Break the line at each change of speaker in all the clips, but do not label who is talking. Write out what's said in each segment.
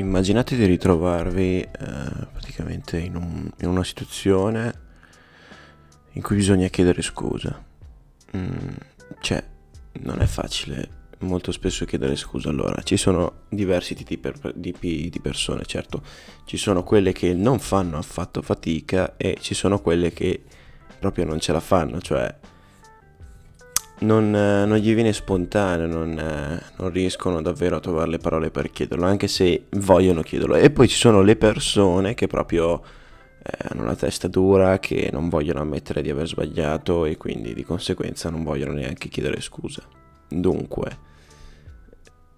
immaginate di ritrovarvi eh, praticamente in, un, in, una situazione in cui bisogna chiedere scusa. Mm, cioè, non è facile molto spesso chiedere scusa. Allora, ci sono diversi tipi di persone, certo. Ci sono quelle che non fanno affatto fatica e ci sono quelle che proprio non ce la fanno, cioè non, non gli viene spontaneo, non, non, riescono davvero a trovare le parole per chiederlo, anche se vogliono chiederlo. E poi ci sono le persone che proprio eh, hanno la testa dura, che non vogliono ammettere di aver sbagliato e quindi di conseguenza non vogliono neanche chiedere scusa. Dunque,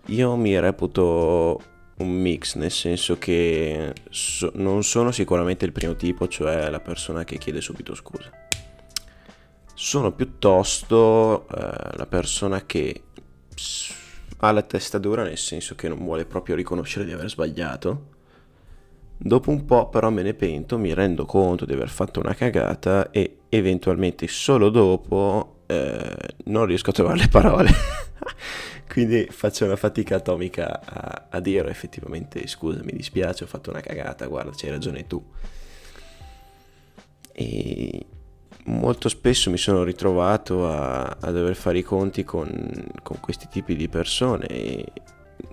io mi reputo un mix, nel senso che so, non sono sicuramente il primo tipo, cioè la persona che chiede subito scusa. Sono piuttosto eh, la persona che ha la testa dura, nel senso che non vuole proprio riconoscere di aver sbagliato. Dopo un po' però me ne pento, mi rendo conto di aver fatto una cagata e eventualmente solo dopo eh, non riesco a trovare le parole. Quindi faccio una fatica atomica a, a dire effettivamente scusa, mi dispiace, ho fatto una cagata, guarda, c'hai ragione tu. E molto spesso mi sono ritrovato a, a dover fare i conti con, con, questi tipi di persone e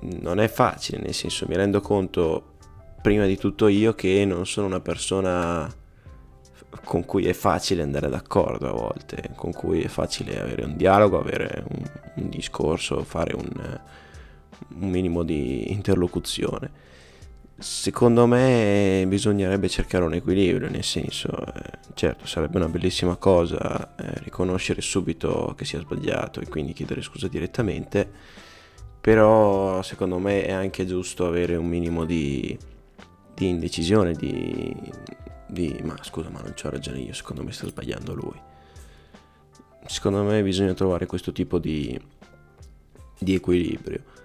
non è facile, nel senso mi rendo conto prima di tutto io che non sono una persona con cui è facile andare d'accordo a volte, con cui è facile avere un dialogo, avere un, un discorso, fare un, un minimo di interlocuzione. Secondo me bisognerebbe cercare un equilibrio, nel senso, eh, certo sarebbe una bellissima cosa eh, riconoscere subito che si è sbagliato e quindi chiedere scusa direttamente, però secondo me è anche giusto avere un minimo di, di indecisione, di, di ma scusa ma non c'ho ragione io, secondo me sta sbagliando lui. Secondo me bisogna trovare questo tipo di, di equilibrio.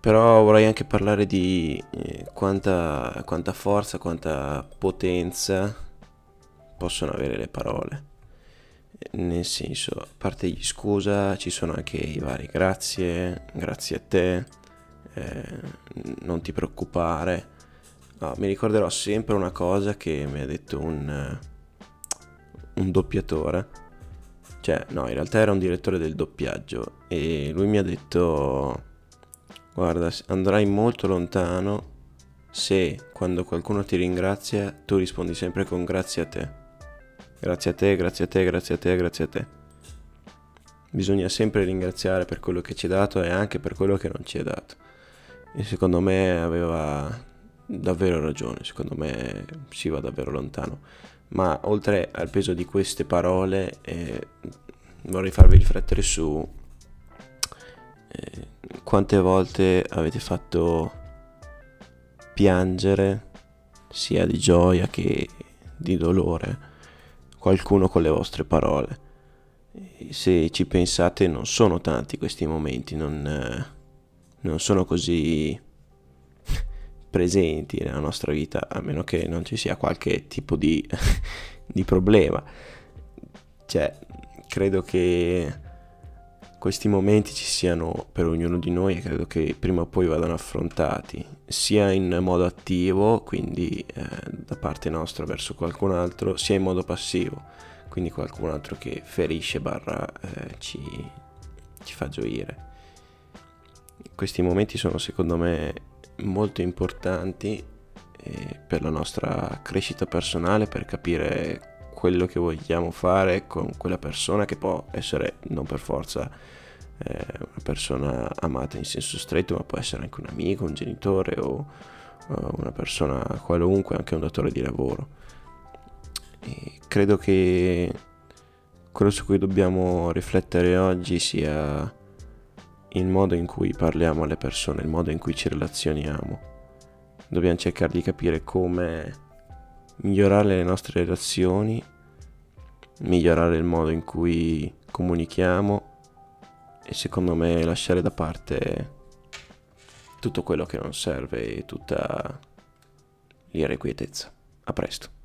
Però vorrei anche parlare di eh, quanta, quanta forza, quanta potenza possono avere le parole. Nel senso, a parte gli scusa, ci sono anche i vari grazie, grazie a te, eh, non ti preoccupare No, mi ricorderò sempre una cosa che mi ha detto un, eh, un doppiatore. Cioè, no, in realtà era un direttore del doppiaggio e lui mi ha detto, guarda, andrai molto lontano se quando qualcuno ti ringrazia tu rispondi sempre con grazie a te. Grazie a te, grazie a te, grazie a te, grazie a te. Bisogna sempre ringraziare per quello che ci hai dato e anche per quello che non ci hai dato. E secondo me aveva davvero ragione, secondo me si va davvero lontano. Ma oltre al peso di queste parole, eh, vorrei farvi riflettere su quante volte avete fatto piangere, sia di gioia che di dolore, qualcuno con le vostre parole. Se ci pensate non sono tanti questi momenti, non, non sono così presenti nella nostra vita, a meno che non ci sia qualche tipo di, di problema. Cioè, credo che questi momenti ci siano per ognuno di noi e credo che prima o poi vadano affrontati, sia in modo attivo, quindi eh, da parte nostra verso qualcun altro, sia in modo passivo, quindi qualcun altro che ferisce barra eh, ci, ci fa gioire. Questi momenti sono secondo me molto importanti eh, per la nostra crescita personale, per capire quello che vogliamo fare con quella persona che può essere non per forza eh, una persona amata in senso stretto, ma può essere anche un amico, un genitore o, o una persona qualunque, anche un datore di lavoro. E credo che quello su cui dobbiamo riflettere oggi sia il modo in cui parliamo alle persone, il modo in cui ci relazioniamo. Dobbiamo cercare di capire come migliorare le nostre relazioni, migliorare il modo in cui comunichiamo e secondo me lasciare da parte tutto quello che non serve e tutta l'irrequietezza. A presto.